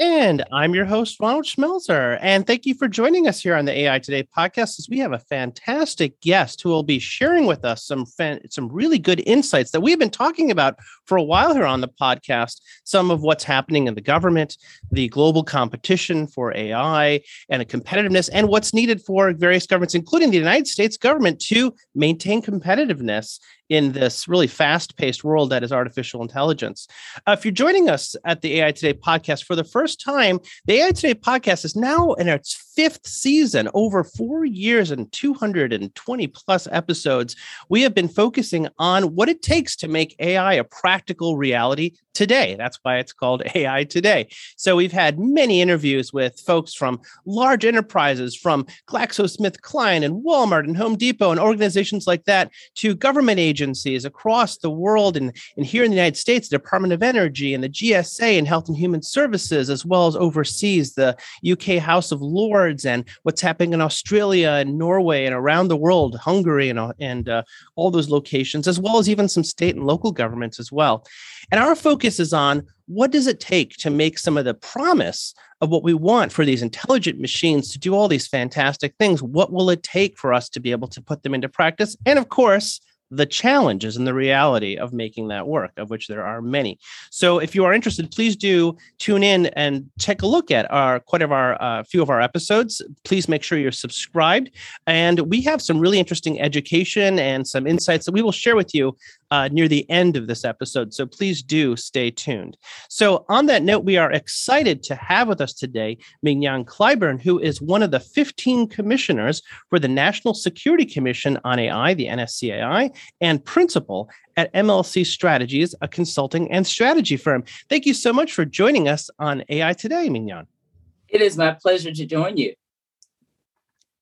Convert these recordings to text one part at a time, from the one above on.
And I'm your host, Ronald Schmelzer. And thank you for joining us here on the AI Today podcast as we have a fantastic guest who will be sharing with us some, fan- some really good insights that we've been talking about for a while here on the podcast. Some of what's happening in the government, the global competition for AI and a competitiveness, and what's needed for various governments, including the United States government, to maintain competitiveness in this really fast paced world that is artificial intelligence. Uh, if you're joining us at the AI Today podcast for the first time, the AI Today podcast is now in its fifth season, over four years and 220 plus episodes. We have been focusing on what it takes to make AI a practical reality today. That's why it's called AI Today. So we've had many interviews with folks from large enterprises, from GlaxoSmithKline and Walmart and Home Depot and organizations like that, to government agencies across the world and, and here in the United States, the Department of Energy and the GSA and Health and Human Services, as well as overseas, the UK House of Lords and what's happening in Australia and Norway and around the world, Hungary and, and uh, all those locations, as well as even some state and local governments as well. And our focus is on what does it take to make some of the promise of what we want for these intelligent machines to do all these fantastic things? What will it take for us to be able to put them into practice? And of course, the challenges and the reality of making that work, of which there are many. So, if you are interested, please do tune in and take a look at our quite of our uh, few of our episodes. Please make sure you're subscribed, and we have some really interesting education and some insights that we will share with you uh, near the end of this episode. So please do stay tuned. So, on that note, we are excited to have with us today Mignon Clyburn, who is one of the 15 commissioners for the National Security Commission on AI, the NSCAI, and principal at MLC Strategies, a consulting and strategy firm. Thank you so much for joining us on AI Today, Mignon. It is my pleasure to join you.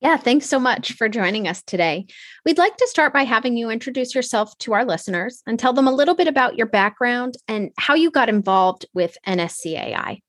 Yeah, thanks so much for joining us today. We'd like to start by having you introduce yourself to our listeners and tell them a little bit about your background and how you got involved with NSCAI.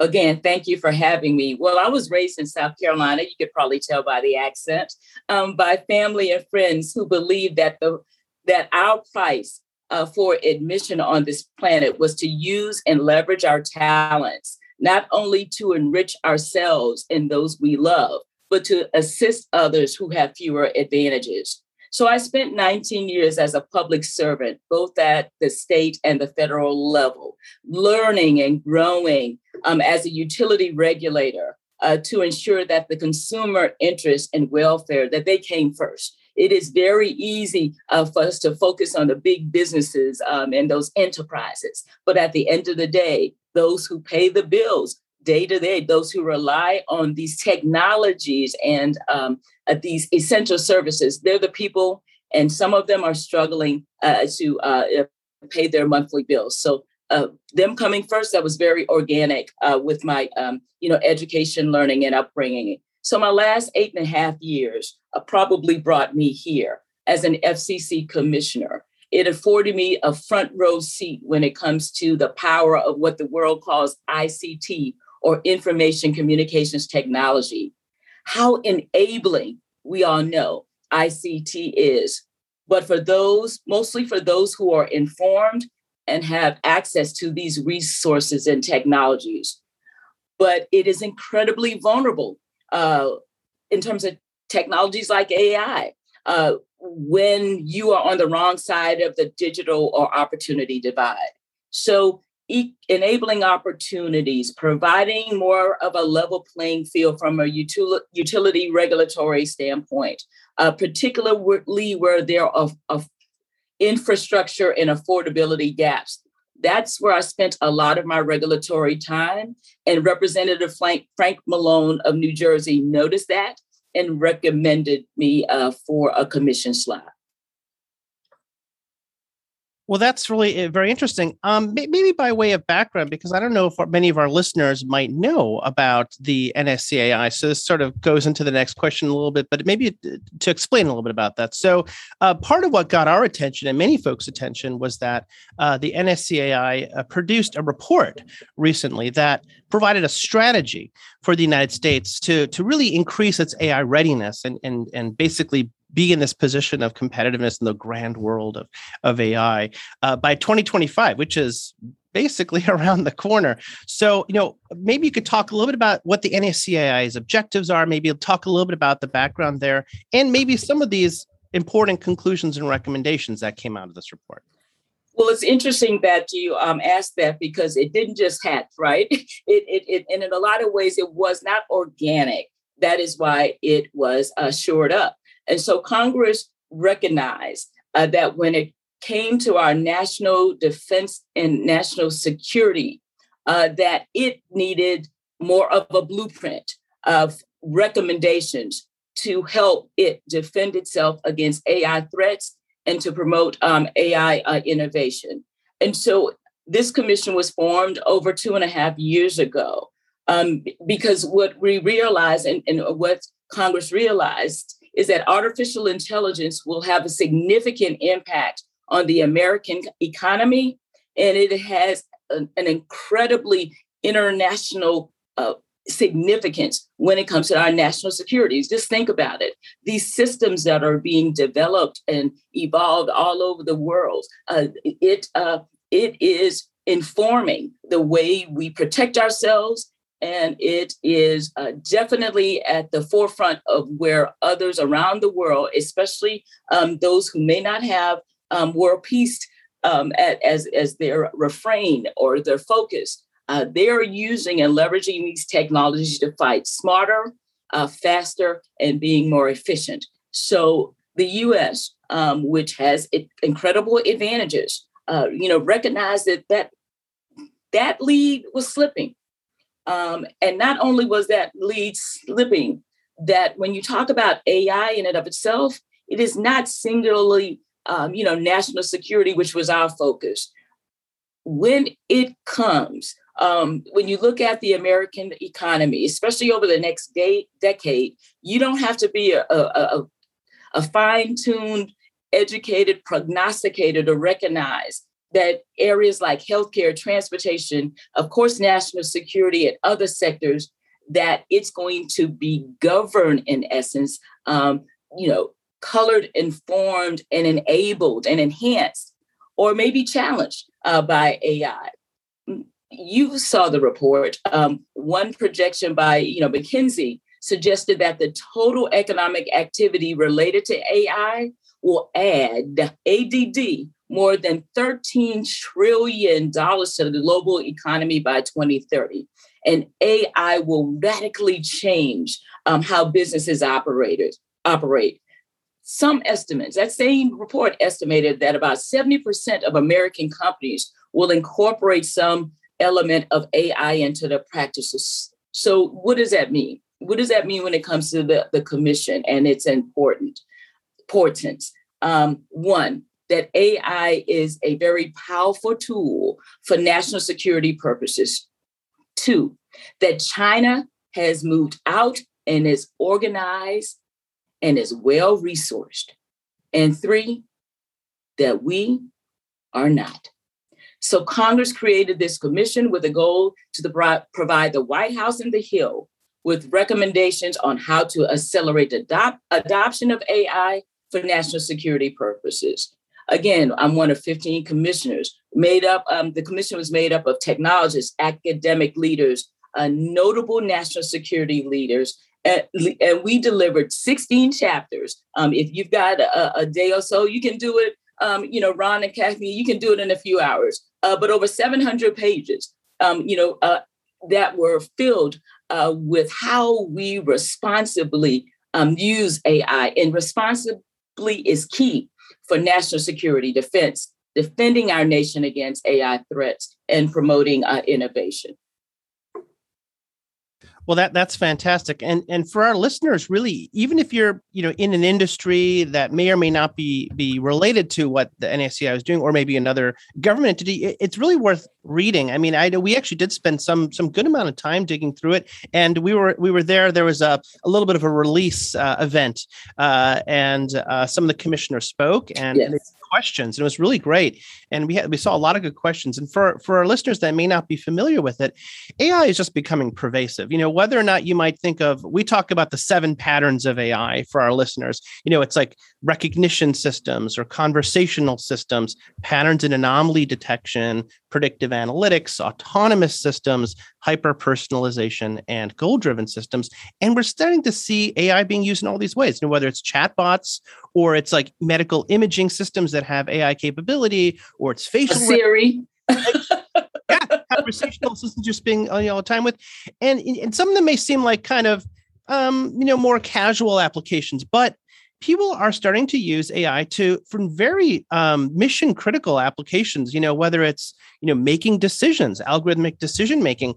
Again, thank you for having me. Well, I was raised in South Carolina. You could probably tell by the accent, um, by family and friends who believed that the that our price uh, for admission on this planet was to use and leverage our talents, not only to enrich ourselves and those we love, but to assist others who have fewer advantages. So I spent 19 years as a public servant, both at the state and the federal level, learning and growing um, as a utility regulator uh, to ensure that the consumer interest and welfare that they came first. It is very easy uh, for us to focus on the big businesses um, and those enterprises, but at the end of the day, those who pay the bills day to day, those who rely on these technologies and um, uh, these essential services, they're the people, and some of them are struggling uh, to uh, pay their monthly bills. So uh, them coming first, that was very organic uh, with my, um, you know, education, learning, and upbringing. So my last eight and a half years uh, probably brought me here as an FCC commissioner. It afforded me a front row seat when it comes to the power of what the world calls ICT or information communications technology. How enabling we all know ICT is. But for those, mostly for those who are informed and have access to these resources and technologies. But it is incredibly vulnerable uh, in terms of technologies like AI. Uh, when you are on the wrong side of the digital or opportunity divide. So e- enabling opportunities, providing more of a level playing field from a util- utility regulatory standpoint, uh, particularly where there are of infrastructure and affordability gaps. That's where I spent a lot of my regulatory time. And Representative Frank, Frank Pallone of New Jersey noticed that and recommended me uh, for a commission slot. Well, that's really uh, very interesting. Um, maybe by way of background, because I don't know if many of our listeners might know about the NSCAI. So this sort of goes into the next question a little bit, but maybe uh, to explain a little bit about that. So uh, part of what got our attention and many folks' attention was that uh, the NSCAI uh, produced a report recently that provided a strategy for the United States to to really increase its AI readiness and and and basically be in this position of competitiveness in the grand world of, of AI uh, by 2025, which is basically around the corner. So, you know, maybe you could talk a little bit about what the NSCAI's objectives are, maybe talk a little bit about the background there, and maybe some of these important conclusions and recommendations that came out of this report. Well, it's interesting that you um, asked that because it didn't just hatch, right? It, it, it, and in a lot of ways, it was not organic. That is why it was uh, shored up. And so Congress recognized uh, that when it came to our national defense and national security, uh, that it needed more of a blueprint of recommendations to help it defend itself against AI threats and to promote um, AI uh, innovation. And so this commission was formed over two and a half years ago um, because what we realized and, and what Congress realized is that artificial intelligence will have a significant impact on the American economy, and it has an, an incredibly international uh, significance when it comes to our national securities. Just think about it. These systems that are being developed and evolved all over the world, uh, it uh, it is informing the way we protect ourselves and it is uh, definitely at the forefront of where others around the world, especially um, those who may not have um, world peace um, at, as, as their refrain or their focus, uh, they're using and leveraging these technologies to fight smarter, uh, faster, and being more efficient. So the U.S., um, which has incredible advantages, uh, you know, recognize that that that lead was slipping um, and not only was that lead slipping, that when you talk about AI in and of itself, it is not singularly, um, you know, national security, which was our focus. When it comes, um, when you look at the American economy, especially over the next de- decade, you don't have to be a, a, a, a fine-tuned, educated prognosticator to recognize that areas like healthcare, transportation, of course, national security, and other sectors, that it's going to be governed in essence, um, you know, colored, informed, and enabled and enhanced, or maybe challenged uh, by AI. Mm, you saw the report. Um, one projection by you know McKinsey suggested that the total economic activity related to AI will add ADD more than $13 trillion to the global economy by 2030. And AI will radically change um, how businesses operate. operate. Some estimates, that same report estimated that about 70% of American companies will incorporate some element of AI into their practices. So, what does that mean? What does that mean when it comes to the, the commission and its important importance? Um, one, that AI is a very powerful tool for national security purposes. Two, that China has moved out and is organized and is well resourced. And three, that we are not. So Congress created this commission with a goal to the, provide the White House and the Hill with recommendations on how to accelerate the adop- adoption of AI for national security purposes. Again, I'm one of 15 commissioners. Made up, um, the commission was made up of technologists, academic leaders, uh, notable national security leaders, and, and, we delivered 16 chapters. Um, if you've got a, a, day or so, you can do it. Um, you know, Ron and Kathy, you can do it in a few hours. Uh, but over 700 pages, um, you know, uh, that were filled uh, with how we responsibly um, use AI, and responsibly is key for national security defense, defending our nation against AI threats, and promoting uh, innovation. Well, that that's fantastic, and and for our listeners, really, even if you're you know in an industry that may or may not be be related to what the NACI is doing, or maybe another government entity, it's really worth reading. I mean, I we actually did spend some some good amount of time digging through it, and we were we were there. There was a a little bit of a release uh, event, uh, and uh, some of the commissioners spoke, and, yes. And questions and it was really great. And we had we saw a lot of good questions. And for for our listeners that may not be familiar with it ai is just becoming pervasive. You know whether or not you might think of we talk about the seven patterns of ai for our listeners. You know it's like recognition systems or conversational systems patterns in anomaly detection predictive analytics autonomous systems hyper personalization and goal driven systems and we're starting to see ai being used in all these ways you know, whether it's chatbots or it's like medical imaging systems that have AI capability, or it's facial Siri. yeah, conversational assistants you're spending all the time with, and and some of them may seem like kind of um, you know more casual applications, but people are starting to use AI to from very um, mission critical applications. You know, whether it's you know making decisions, algorithmic decision making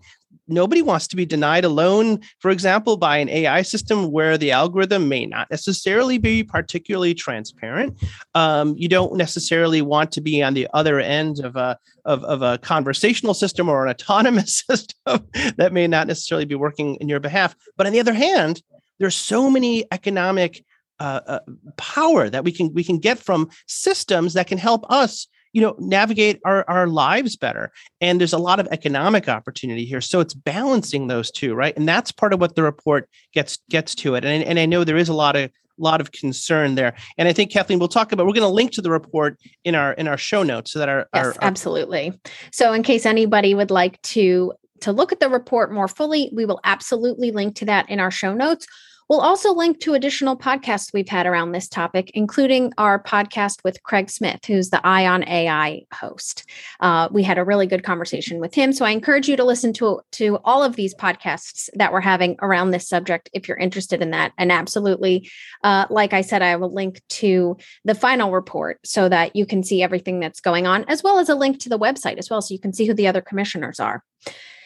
nobody wants to be denied a loan, for example, by an AI system where the algorithm may not necessarily be particularly transparent. Um, you don't necessarily want to be on the other end of a of, of a conversational system or an autonomous system that may not necessarily be working in your behalf. But on the other hand, there's so many economic uh, uh, power that we can we can get from systems that can help us you know navigate our, our lives better. And there's a lot of economic opportunity here. So it's balancing those two right? And that's part of what the report gets gets to it. And, and i know there is a lot of lot of concern there. And i think kathleen we'll talk about we're going to link to the report in our in our show notes so that our, yes, our, our absolutely. So in case anybody would like to to look at the report more fully we will absolutely link to that in our show notes We'll also link to additional podcasts we've had around this topic, including our podcast with Craig Smith, who's the Eye on AI host. Uh, we had a really good conversation with him. So I encourage you to listen to, to all of these podcasts that we're having around this subject if you're interested in that. And absolutely, uh, like I said, I will link to the final report so that you can see everything that's going on, as well as a link to the website as well, so you can see who the other commissioners are.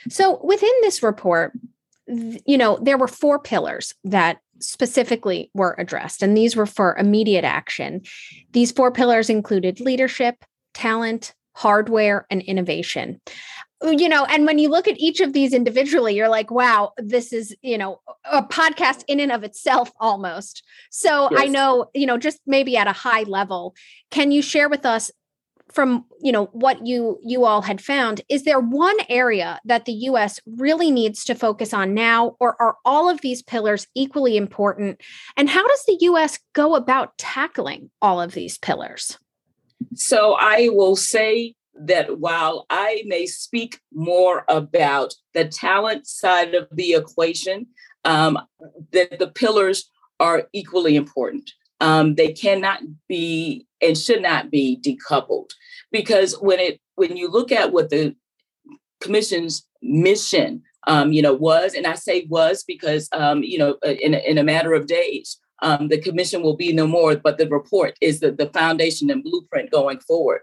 So within this report, you know, there were four pillars that specifically were addressed, and these were for immediate action. These four pillars included leadership, talent, hardware, and innovation. Uh, you know, and when you look at each of these individually, you're like, wow, this is, you know, a podcast in and of itself almost. So yes. I know, you know, just maybe at a high level, can you share with us from you know what you you all had found is there one area that the US really needs to focus on now or are all of these pillars equally important? And how does the US go about tackling all of these pillars? So i will say that while i may speak more about the talent side of the equation um, that the pillars are equally important um, they cannot be and should not be decoupled. Because when it when you look at what the commission's mission um, you know was and i say was because um, you know uh, in, in a matter of days um, the commission will be no more but the report is the, the foundation and blueprint going forward.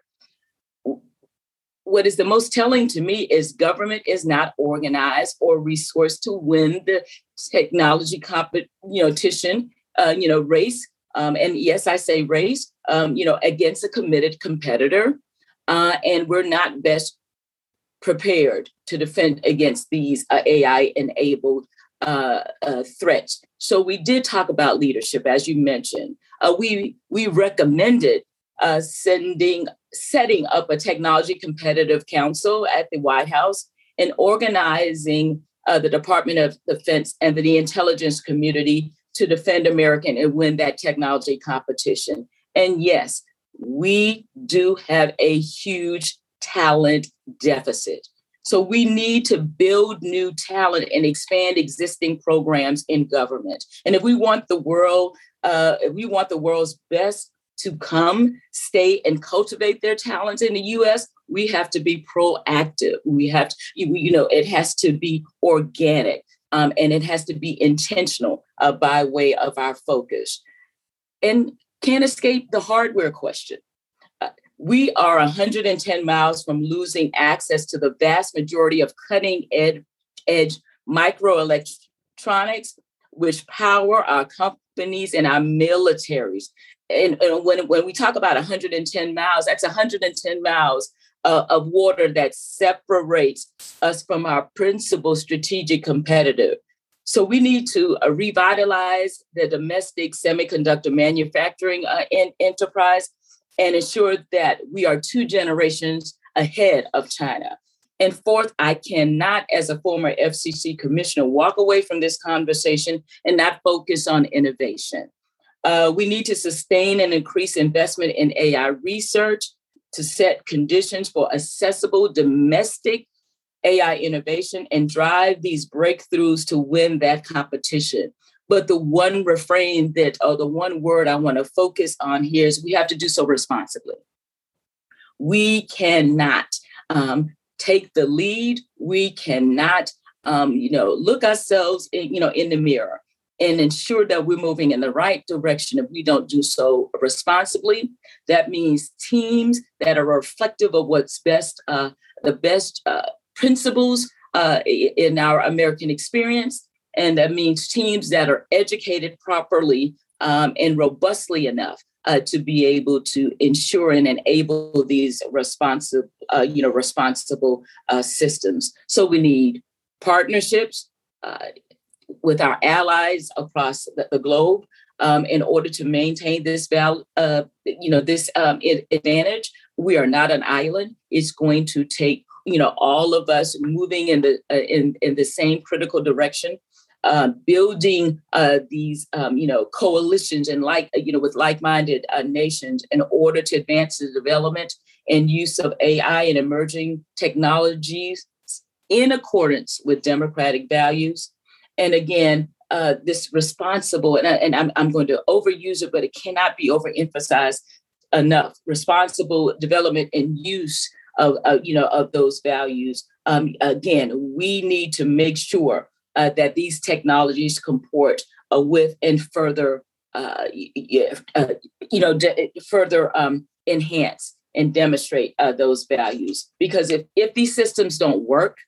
What is the most telling to me is government is not organized or resourced to win the technology competition uh, you know race um, and yes, I say race, um, you know, against a committed competitor. Uh, and we're not best prepared to defend against these uh, AI enabled uh, uh, threats. So we did talk about leadership, as you mentioned. Uh, we we recommended uh, sending setting up a technology competitive council at the White House and organizing the Department of Defense and the intelligence community to defend American and win that technology competition. And yes, we do have a huge talent deficit. So we need to build new talent and expand existing programs in government. And if we want the world, uh, if we want the world's best to come, stay, and cultivate their talents in the U.S., we have to be proactive. We have to, you know, it has to be organic um, and it has to be intentional uh, by way of our focus. And can't escape the hardware question. Uh, we are 110 miles from losing access to the vast majority of cutting edge, edge microelectronics which power our companies and our militaries. And, and when, when we talk about 110 miles, that's 110 miles uh, of water that separates us from our principal strategic competitor. So we need to uh, revitalize the domestic semiconductor manufacturing uh, in, enterprise and ensure that we are two generations ahead of China. And fourth, I cannot, as a former FCC commissioner, walk away from this conversation and not focus on innovation. Uh, we need to sustain and increase investment in AI research to set conditions for accessible domestic AI innovation and drive these breakthroughs to win that competition. But the one refrain that, or the one word I want to focus on here is we have to do so responsibly. We cannot um, take the lead. We cannot, um, you know, look ourselves, in, you know, in the mirror and ensure that we're moving in the right direction. If we don't do so responsibly, that means teams that are reflective of what's best, uh, the best uh, principles uh, in our American experience. And that means teams that are educated properly um, and robustly enough uh, to be able to ensure and enable these responsive, uh, you know, responsible uh, systems. So we need partnerships with our allies across the, the globe um, in order to maintain this val, uh, you know, this um, advantage. We are not an island. It's going to take you know all of us moving in the uh, in in the same critical direction uh, building uh, these, um, you know, coalitions and like, you know, with like-minded uh, nations in order to advance the development and use of AI and emerging technologies in accordance with democratic values. And again, uh, this responsible, and, I, and I'm, I'm going to overuse it, but it cannot be overemphasized enough. Responsible development and use of, of you know, of those values. Um, again, we need to make sure uh, that these technologies comport uh, with and further, uh, uh you know, de- further um, enhance and demonstrate uh, those values. Because if if these systems don't work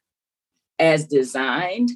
as designed,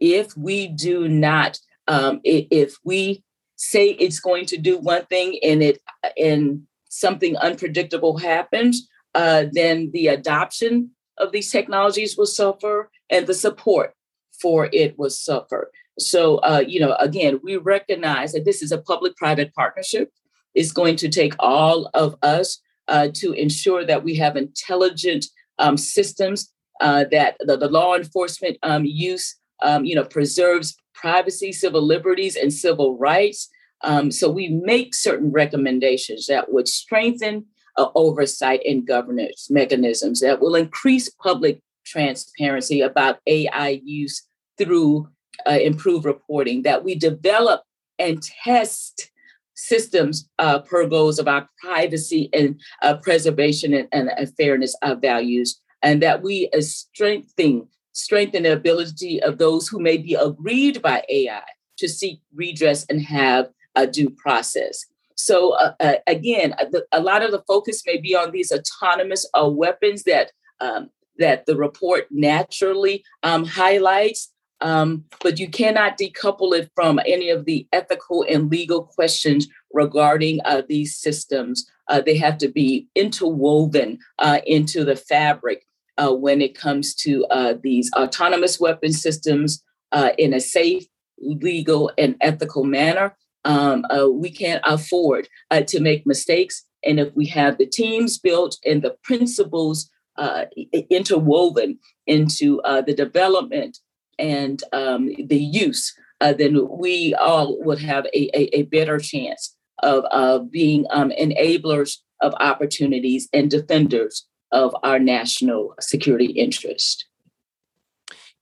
if we do not, um, if we say it's going to do one thing and it and something unpredictable happens, uh, then the adoption of these technologies will suffer and the support for it will suffer. So, uh, you know, again, we recognize that this is a public private partnership. It's going to take all of us uh, to ensure that we have intelligent um, systems, uh, that the, the, law enforcement um, use, um, you know, preserves privacy, civil liberties, and civil rights. Um, so we make certain recommendations that would strengthen uh, oversight and governance mechanisms that will increase public transparency about AI use through uh, improved reporting, that we develop and test systems uh, per goals of our privacy and uh, preservation and, and, fairness of values, and that we uh, strengthen strengthen the ability of those who may be aggrieved by AI to seek redress and have a due process. So uh, uh, again, the, a lot of the focus may be on these autonomous uh, weapons that um, that the report naturally um, highlights, um, but you cannot decouple it from any of the ethical and legal questions regarding uh, these systems. Uh, they have to be interwoven uh, into the fabric uh, when it comes to uh, these autonomous weapon systems uh, in a safe, legal, and ethical manner. Um, we can't afford to make mistakes. And if we have the teams built and the principles uh, interwoven into uh, the development and um, the use, uh, then we all would have a, a, a better chance of, of being um, enablers of opportunities and defenders of our national security interest.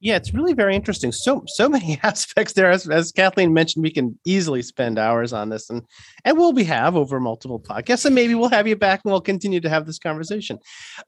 Yeah, it's really very interesting. So so many aspects there. As, as Kathleen mentioned, we can easily spend hours on this, and and we'll be have over multiple podcasts, and maybe we'll have you back, and we'll continue to have this conversation.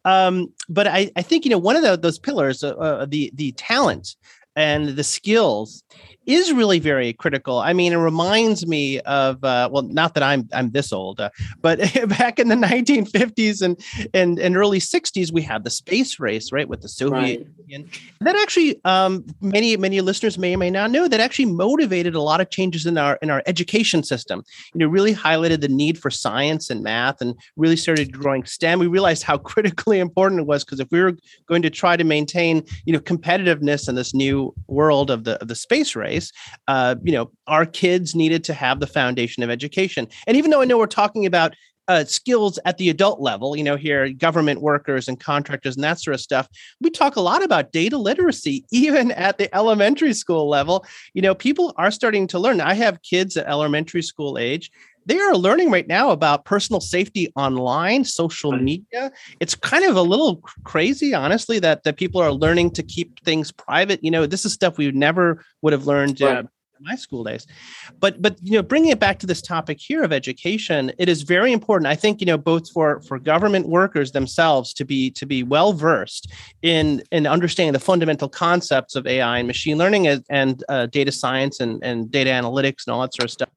Um, but I I think you know one of the, those pillars, uh, uh, the the talent and the skills is really very critical. I mean, it reminds me of uh, well, not that I'm I'm this old, uh, but back in the 1950s and and, and early 60s, we had the space race, right, with the Soviet right. Union. That actually, um, many many listeners may or may not know that actually motivated a lot of changes in our in our education system. You know, really highlighted the need for science and math, and really started growing STEM. We realized how critically important it was because if we were going to try to maintain, you know, competitiveness in this new world of the of the space race, uh, you know, our kids needed to have the foundation of education. And even though I know we're talking about uh, skills at the adult level, you know, here, government workers and contractors and that sort of stuff. We talk a lot about data literacy, even at the elementary school level. You know, people are starting to learn. I have kids at elementary school age. They are learning right now about personal safety online, social media. It's kind of a little crazy, honestly, that, that people are learning to keep things private. You know, this is stuff we never would have learned uh, my school days but but you know bringing it back to this topic here of education it is very important i think you know both for for government workers themselves to be to be well versed in in understanding the fundamental concepts of ai and machine learning and, and uh, data science and and data analytics and all that sort of stuff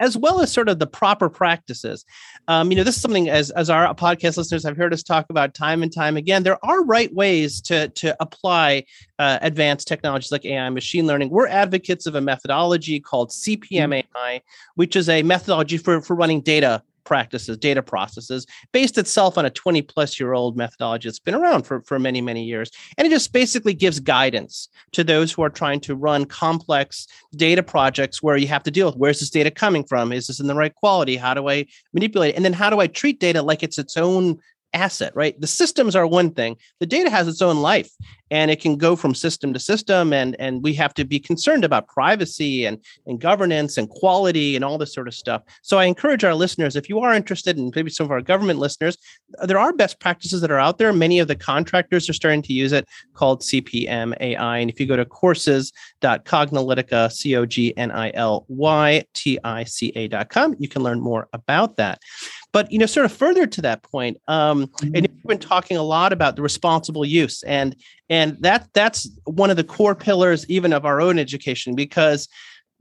as well as sort of the proper practices. Um, you know, this is something as as our podcast listeners have heard us talk about time and time again. There are right ways to to apply uh, advanced technologies like AI, machine learning. We're advocates of a methodology called CPM AI, which is a methodology for for running data practices, data processes, based itself on a 20 plus year old methodology that's been around for, for many, many years. And it just basically gives guidance to those who are trying to run complex data projects where you have to deal with where's this data coming from? Is this in the right quality? How do I manipulate it? And then how do I treat data like it's its own asset, right? The systems are one thing. The data has its own life and it can go from system to system and and we have to be concerned about privacy and and governance and quality and all this sort of stuff. So I encourage our listeners if you are interested and maybe some of our government listeners, there are best practices that are out there. Many of the contractors are starting to use it called CPM AI and if you go to courses.cognilytica c o g n i l y t i c a.com, you can learn more about that. But you know, sort of further to that point, um, and mm-hmm. you've been talking a lot about the responsible use, and and that that's one of the core pillars even of our own education because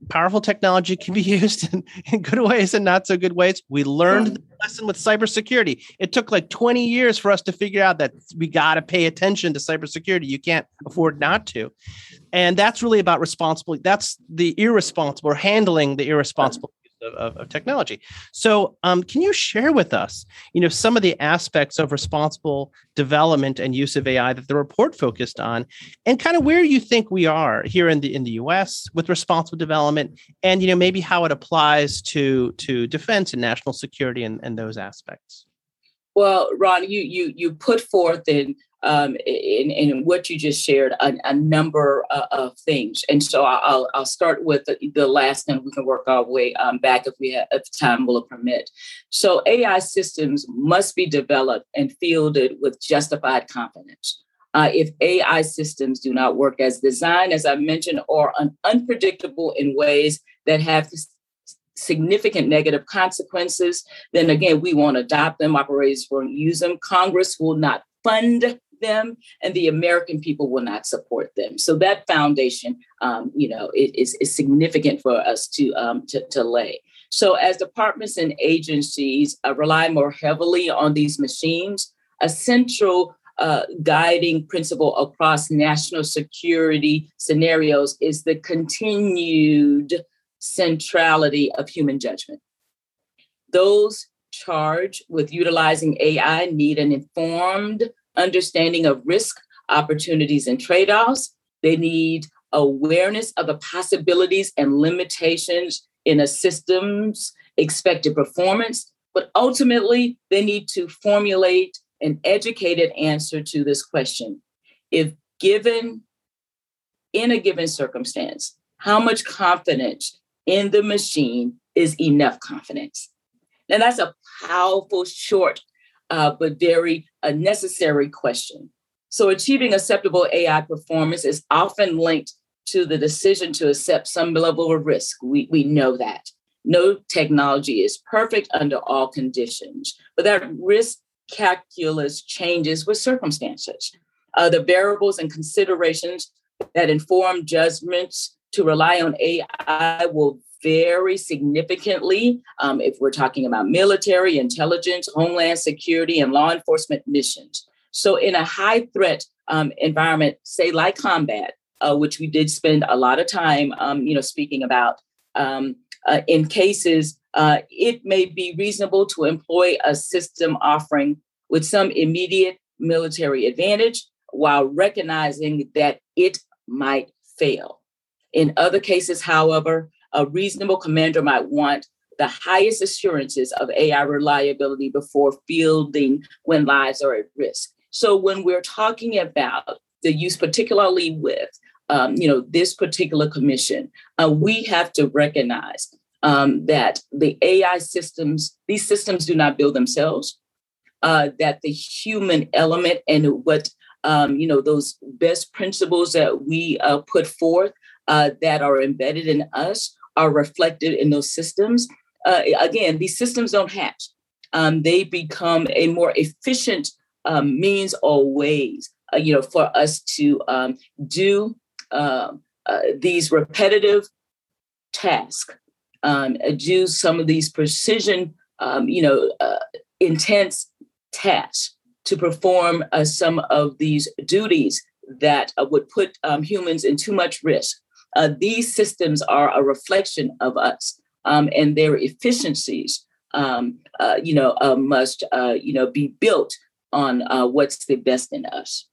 powerful technology can be used in, in good ways and not so good ways. We learned the lesson with cybersecurity. It took like 20 years for us to figure out that we got to pay attention to cybersecurity. You can't afford not to. And that's really about responsible. That's the irresponsible handling the irresponsible of, of technology. So, um, can you share with us, you know, some of the aspects of responsible development and use of AI that the report focused on, and kind of where you think we are here in the in the U.S. with responsible development, and you know, maybe how it applies to to defense and national security and, and those aspects. Well, Ron, you you you put forth in um, in, in what you just shared a, a number uh, of things. And so I'll, I'll start with the, the last and we can work our way um, back if we have if time will permit. So AI systems must be developed and fielded with justified confidence. Uh, if AI systems do not work as designed, as I mentioned, or un- unpredictable in ways that have significant negative consequences, then again, we won't adopt them. Operators won't use them. Congress will not fund them and the American people will not support them. So that foundation, um, you know, is, is significant for us to, um, to, to lay. So as departments and agencies uh, rely more heavily on these machines, a central uh, guiding principle across national security scenarios is the continued centrality of human judgment. Those charged with utilizing AI need an informed understanding of risk, opportunities, and trade offs. They need awareness of the possibilities and limitations in a system's expected performance. But ultimately, they need to formulate an educated answer to this question. If given in a given circumstance, how much confidence in the machine is enough confidence? And that's a powerful, short uh, but very a necessary question. So, achieving acceptable AI performance is often linked to the decision to accept some level of risk. We, we know that. No technology is perfect under all conditions, but that risk calculus changes with circumstances. Uh, the variables and considerations that inform judgments to rely on AI will vary significantly um, if we're talking about military, intelligence, homeland security, and law enforcement missions. So, in a high threat um, environment, say like combat, uh, which we did spend a lot of time, um, you know, speaking about, um, uh, in cases, uh, it may be reasonable to employ a system offering with some immediate military advantage while recognizing that it might fail. In other cases, however, a reasonable commander might want the highest assurances of AI reliability before fielding when lives are at risk. So when we're talking about the use, particularly with um, you know this particular commission, uh, we have to recognize um, that the AI systems, these systems do not build themselves. Uh, that the human element and what um, you know those best principles that we uh, put forth uh, that are embedded in us are reflected in those systems. Uh, again, these systems don't hatch. Um, they become a more efficient um, means or ways, uh, you know, for us to um, do um, uh, these repetitive tasks, um, do some of these precision, um, you know, uh, intense tasks to perform uh, some of these duties that uh, would put humans in too much risk uh, these systems are a reflection of us, um, and their efficiencies, um, uh, you know, uh, must uh, you know be built on uh, what's the best in us.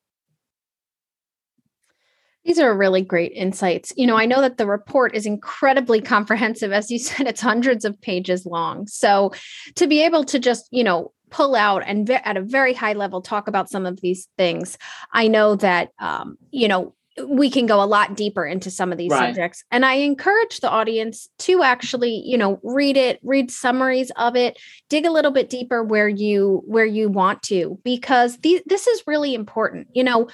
These are really great insights. You know, I know that the report is incredibly comprehensive. As you said, it's hundreds of pages long. So to be able to just, you know, pull out and ve- at a very high level talk about some of these things, I know that, um, you know, we can go a lot deeper into some of these right. subjects and i encourage the audience to actually you know read it read summaries of it dig a little bit deeper where you where you want to because the, this is really important you know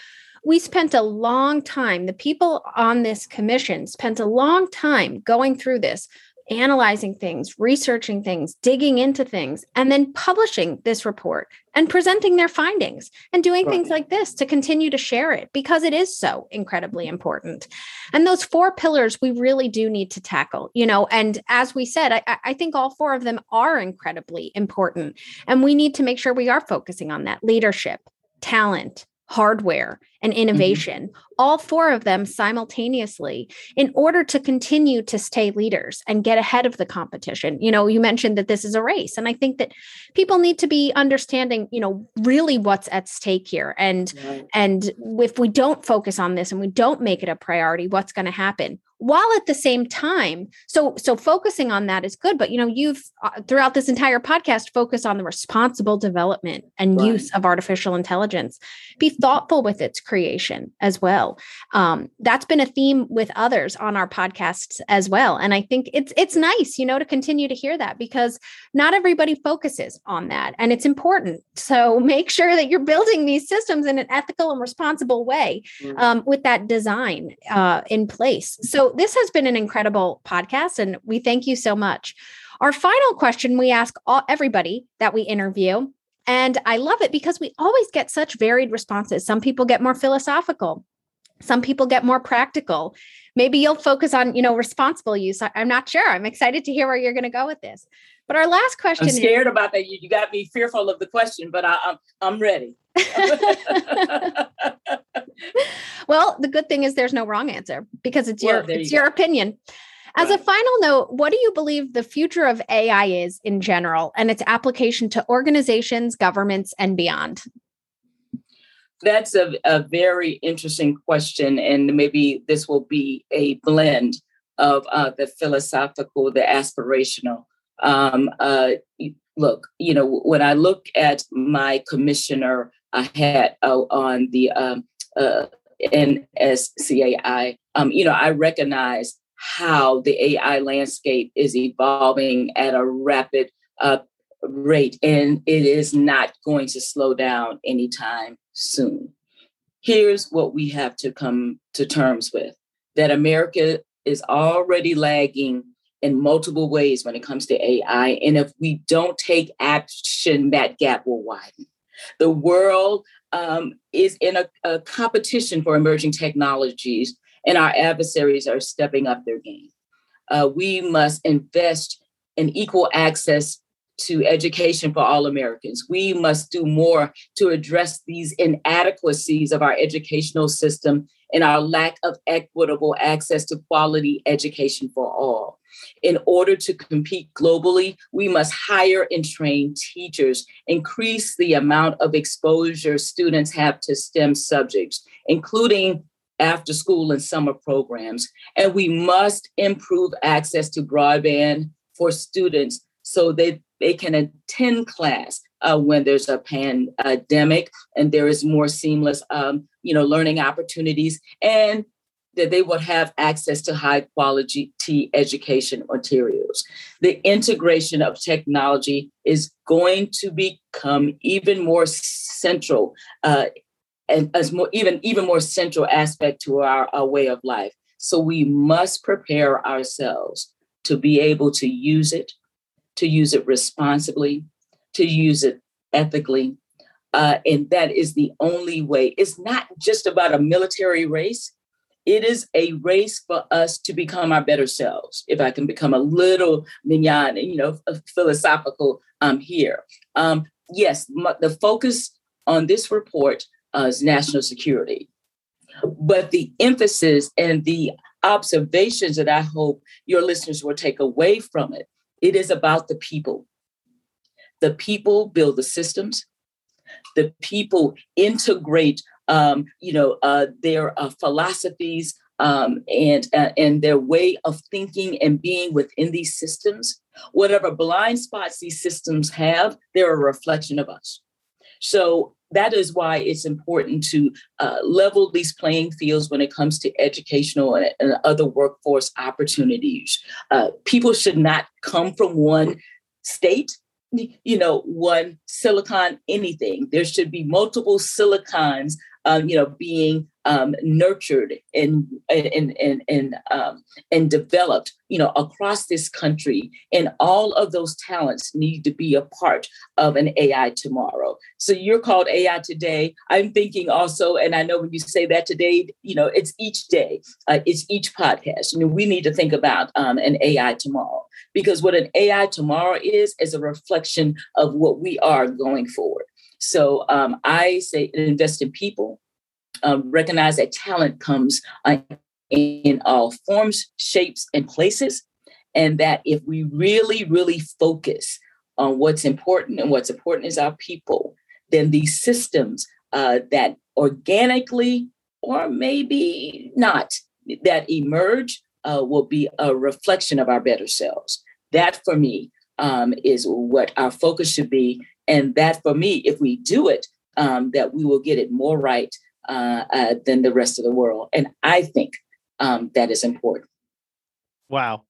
we spent a long time the people on this commission spent a long time going through this analyzing things, researching things, digging into things, and then publishing this report and presenting their findings and doing right. things like this to continue to share it because it is so incredibly important. And those four pillars we really do need to tackle, you know, and as we said, I, I think all four of them are incredibly important. And we need to make sure we are focusing on that leadership, talent, hardware and mm-hmm. innovation, mm-hmm. all four of them simultaneously, in order to continue to stay leaders and get ahead of the competition. You know, you mentioned that this is a race, and I think that people need to be understanding, you know, really what's at stake here. And right. and if we don't focus on this and we don't make it a priority, what's going to happen? While at the same time so so focusing on that is good but you know you've uh, throughout this entire podcast focus on the responsible development and right. use of artificial intelligence be thoughtful with its creation as well um, that's been a theme with others on our podcasts as well and i think it's it's nice you know to continue to hear that because not everybody focuses on that and it's important so make sure that you're building these systems in an ethical and responsible way mm. um, with that design uh, in place so this has been an incredible podcast, and we thank you so much. Our final question we ask all, everybody that we interview, and I love it because we always get such varied responses. Some people get more philosophical, some people get more practical. Maybe you'll focus on, you know, responsible use. I, am not sure. I'm excited to hear where you're going to go with this. But our last question. I'm scared is, about that. You, you got me fearful of the question, but I, I'm I'm ready. well, the good thing is there's no wrong answer because it's well, your it's you your opinion. As right. a final note, what do you believe the future of AI is in general and its application to organizations, governments, and beyond? That's a, a very interesting question. And maybe this will be a blend of uh, the philosophical, the aspirational. Um, uh, look, you know, when I look at my commissioner I had uh, on the um, uh, NSCAI, um, you know, I recognize how the AI landscape is evolving at a rapid uh, rate, and it is not going to slow down anytime soon. Here's what we have to come to terms with that America is already lagging in multiple ways when it comes to AI. And if we don't take action, that gap will widen. The world um, is in a, a competition for emerging technologies, and our adversaries are stepping up their game. Uh, we must invest in equal access to education for all Americans. We must do more to address these inadequacies of our educational system and our lack of equitable access to quality education for all. In order to compete globally, we must hire and train teachers, increase the amount of exposure students have to STEM subjects, including after school and summer programs. And we must improve access to broadband for students so that they can attend class uh, when there's a pandemic and there is more seamless, um, you know, learning opportunities, and that they would have access to high quality education materials. The integration of technology is going to become even more central uh, and as more even even more central aspect to our, our way of life. So we must prepare ourselves to be able to use it, to use it responsibly, to use it ethically. Uh, and that is the only way. It's not just about a military race. It is a race for us to become our better selves. If I can become a little mignon, you know, philosophical um, here. Um, yes, the focus on this report uh, is national security. But the emphasis and the observations that I hope your listeners will take away from it, it is about the people. The people build the systems. The people integrate, um, you know, uh, their uh, philosophies um, and uh, and their way of thinking and being within these systems. Whatever blind spots these systems have, they're a reflection of us. So that is why it's important to uh, level these playing fields when it comes to educational and, and other workforce opportunities. Uh, people should not come from one state you know one silicon anything there should be multiple silicons um, you know being um, nurtured and and and and um, and developed, you know, across this country. And all of those talents need to be a part of an AI tomorrow. So you're called AI today. I'm thinking also, and I know when you say that today, you know, it's each day, uh, it's each podcast. I mean, we need to think about um, an AI tomorrow because what an AI tomorrow is is a reflection of what we are going forward. So um, I say invest in people, um, recognize that talent comes uh, in all forms, shapes, and places. And that if we really, really focus on what's important and what's important is our people, then these systems uh, that organically or maybe not that emerge uh, will be a reflection of our better selves. That for me um, is what our focus should be. And that for me, if we do it, um, that we will get it more right uh, uh, than the rest of the world. And I think um, that is important. Wow.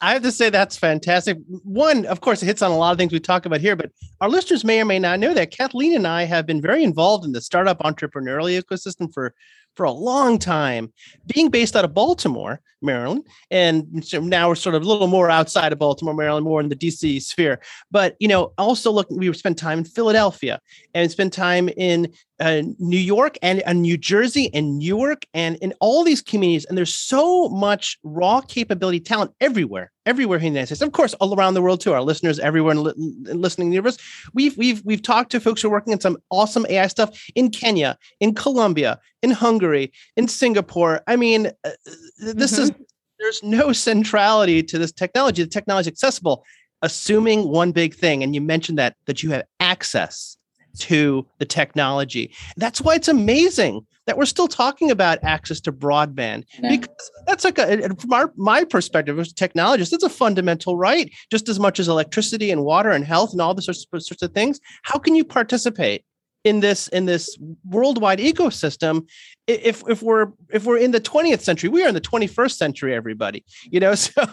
I have to say that's fantastic. One, of course, it hits on a lot of things we talk about here, but our listeners may or may not know that Kathleen and I have been very involved in the startup entrepreneurial ecosystem for for a long time, being based out of Baltimore, Maryland, and so now we're sort of a little more outside of Baltimore, Maryland, more in the DC sphere. But you know, also look, we spent time in Philadelphia and spent time in uh, New York and uh, New Jersey and Newark and in all these communities. And there's so much raw capability, talent everywhere, everywhere in the United States. Of course, all around the world too. Our listeners everywhere in, li- listening to us. We've we've we've talked to folks who are working on some awesome AI stuff in Kenya, in Colombia, in Hungary, in Singapore. I mean, uh, this mm-hmm. is there's no centrality to this technology. The technology is accessible, assuming one big thing, and you mentioned that that you have access to the technology. That's why it's amazing that we're still talking about access to broadband because that's like a, from our, my perspective as a technologist, it's a fundamental right, just as much as electricity and water and health and all the sorts, sorts of things. How can you participate in this in this worldwide ecosystem if if we're if we're in the 20th century we are in the 21st century everybody you know? So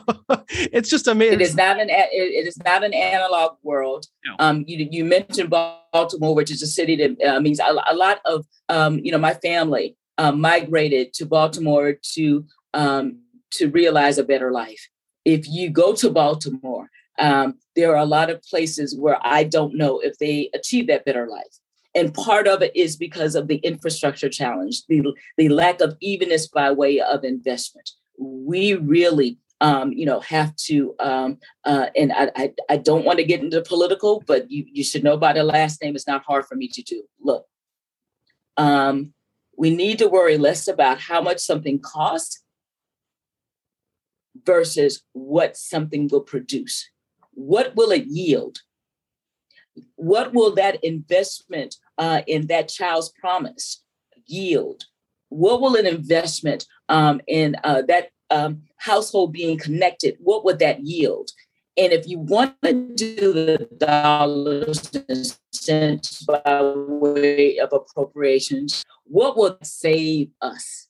it's just amazing it is not an it is not an analog world. No. um you you mentioned baltimore which is a city that uh, means a, a, lot of um you know my family um, migrated to baltimore to um to realize a better life. If you go to baltimore um, there are a lot of places where I don't know if they achieve that better life And part of it is because of the infrastructure challenge, the, the lack of evenness by way of investment. We really um, you know, have to, um, uh, and I, I, I, don't want to get into political, but you, you should know by the last name. It's not hard for me to do. Look, um, we need to worry less about how much something costs versus what something will produce. What will it yield? What will that investment uh, in that child's promise yield? What will an investment um, in uh, that um, household being connected, what would that yield? And if you want to do the dollars and cents by way of appropriations, what will save us?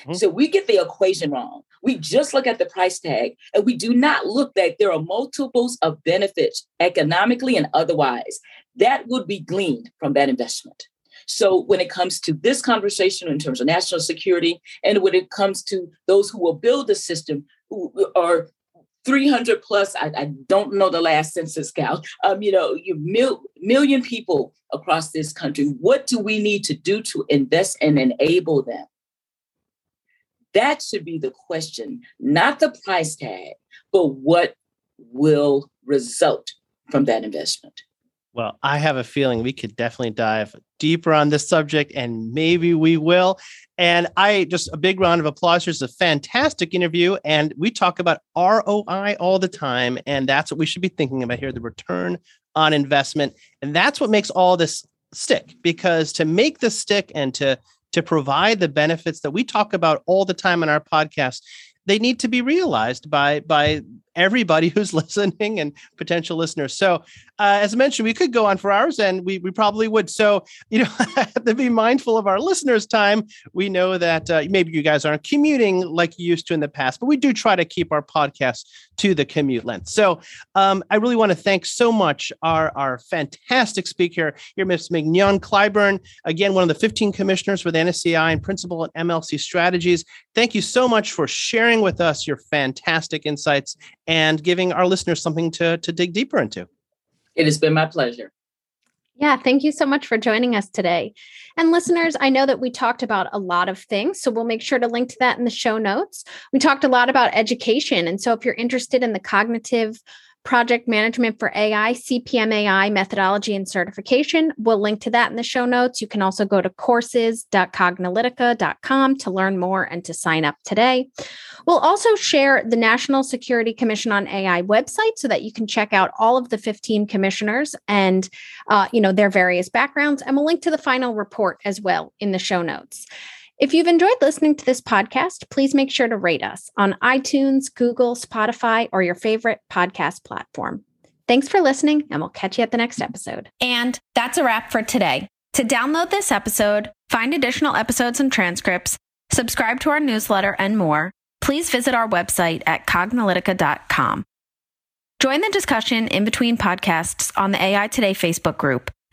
Mm-hmm. So we get the equation wrong. We just look at the price tag and we do not look that there are multiples of benefits economically and otherwise that would be gleaned from that investment. So when it comes to this conversation in terms of national security, and when it comes to those who will build the system, who are 300 plus, I, I don't know the last census count, um, you know, you mil, million people across this country. What do we need to do to invest and enable them? That should be the question, not the price tag, but what will result from that investment. Well, I have a feeling we could definitely dive deeper on this subject, and maybe we will. And I just a big round of applause. Here's a fantastic interview, and we talk about ROI all the time, and that's what we should be thinking about here: the return on investment, and that's what makes all this stick. Because to make this stick and to to provide the benefits that we talk about all the time in our podcast, they need to be realized by by everybody who's listening and potential listeners. So, uh, as I mentioned, we could go on for hours, and we we probably would. So, you know, to be mindful of our listeners' time. We know that uh, maybe you guys aren't commuting like you used to in the past, but we do try to keep our podcast to the commute length. So, um, I really want to thank so much our our fantastic speaker here, Ms. Mignon Clyburn, again one of the 15 commissioners with NSCI and principal at MLC Strategies. Thank you so much for sharing with us your fantastic insights and giving our listeners something to, to dig deeper into. It has been my pleasure. Yeah, thank you so much for joining us today. And listeners, I know that we talked about a lot of things, so we'll make sure to link to that in the show notes. We talked a lot about education. And so if you're interested in the cognitive project management for AI, CPMAI methodology and certification. We'll link to that in the show notes. You can also go to courses.cognilytica.com to learn more and to sign up today. We'll also share the National Security Commission on AI website so that you can check out all of the 15 commissioners and uh, you know their various backgrounds. And we'll link to the final report as well in the show notes. If you've enjoyed listening to this podcast, please make sure to rate us on iTunes, Google, Spotify, or your favorite podcast platform. Thanks for listening, and we'll catch you at the next episode. And that's a wrap for today. To download this episode, find additional episodes and transcripts, subscribe to our newsletter, and more, please visit our website at cognilytica.com. Join the discussion in between podcasts on the AI Today Facebook group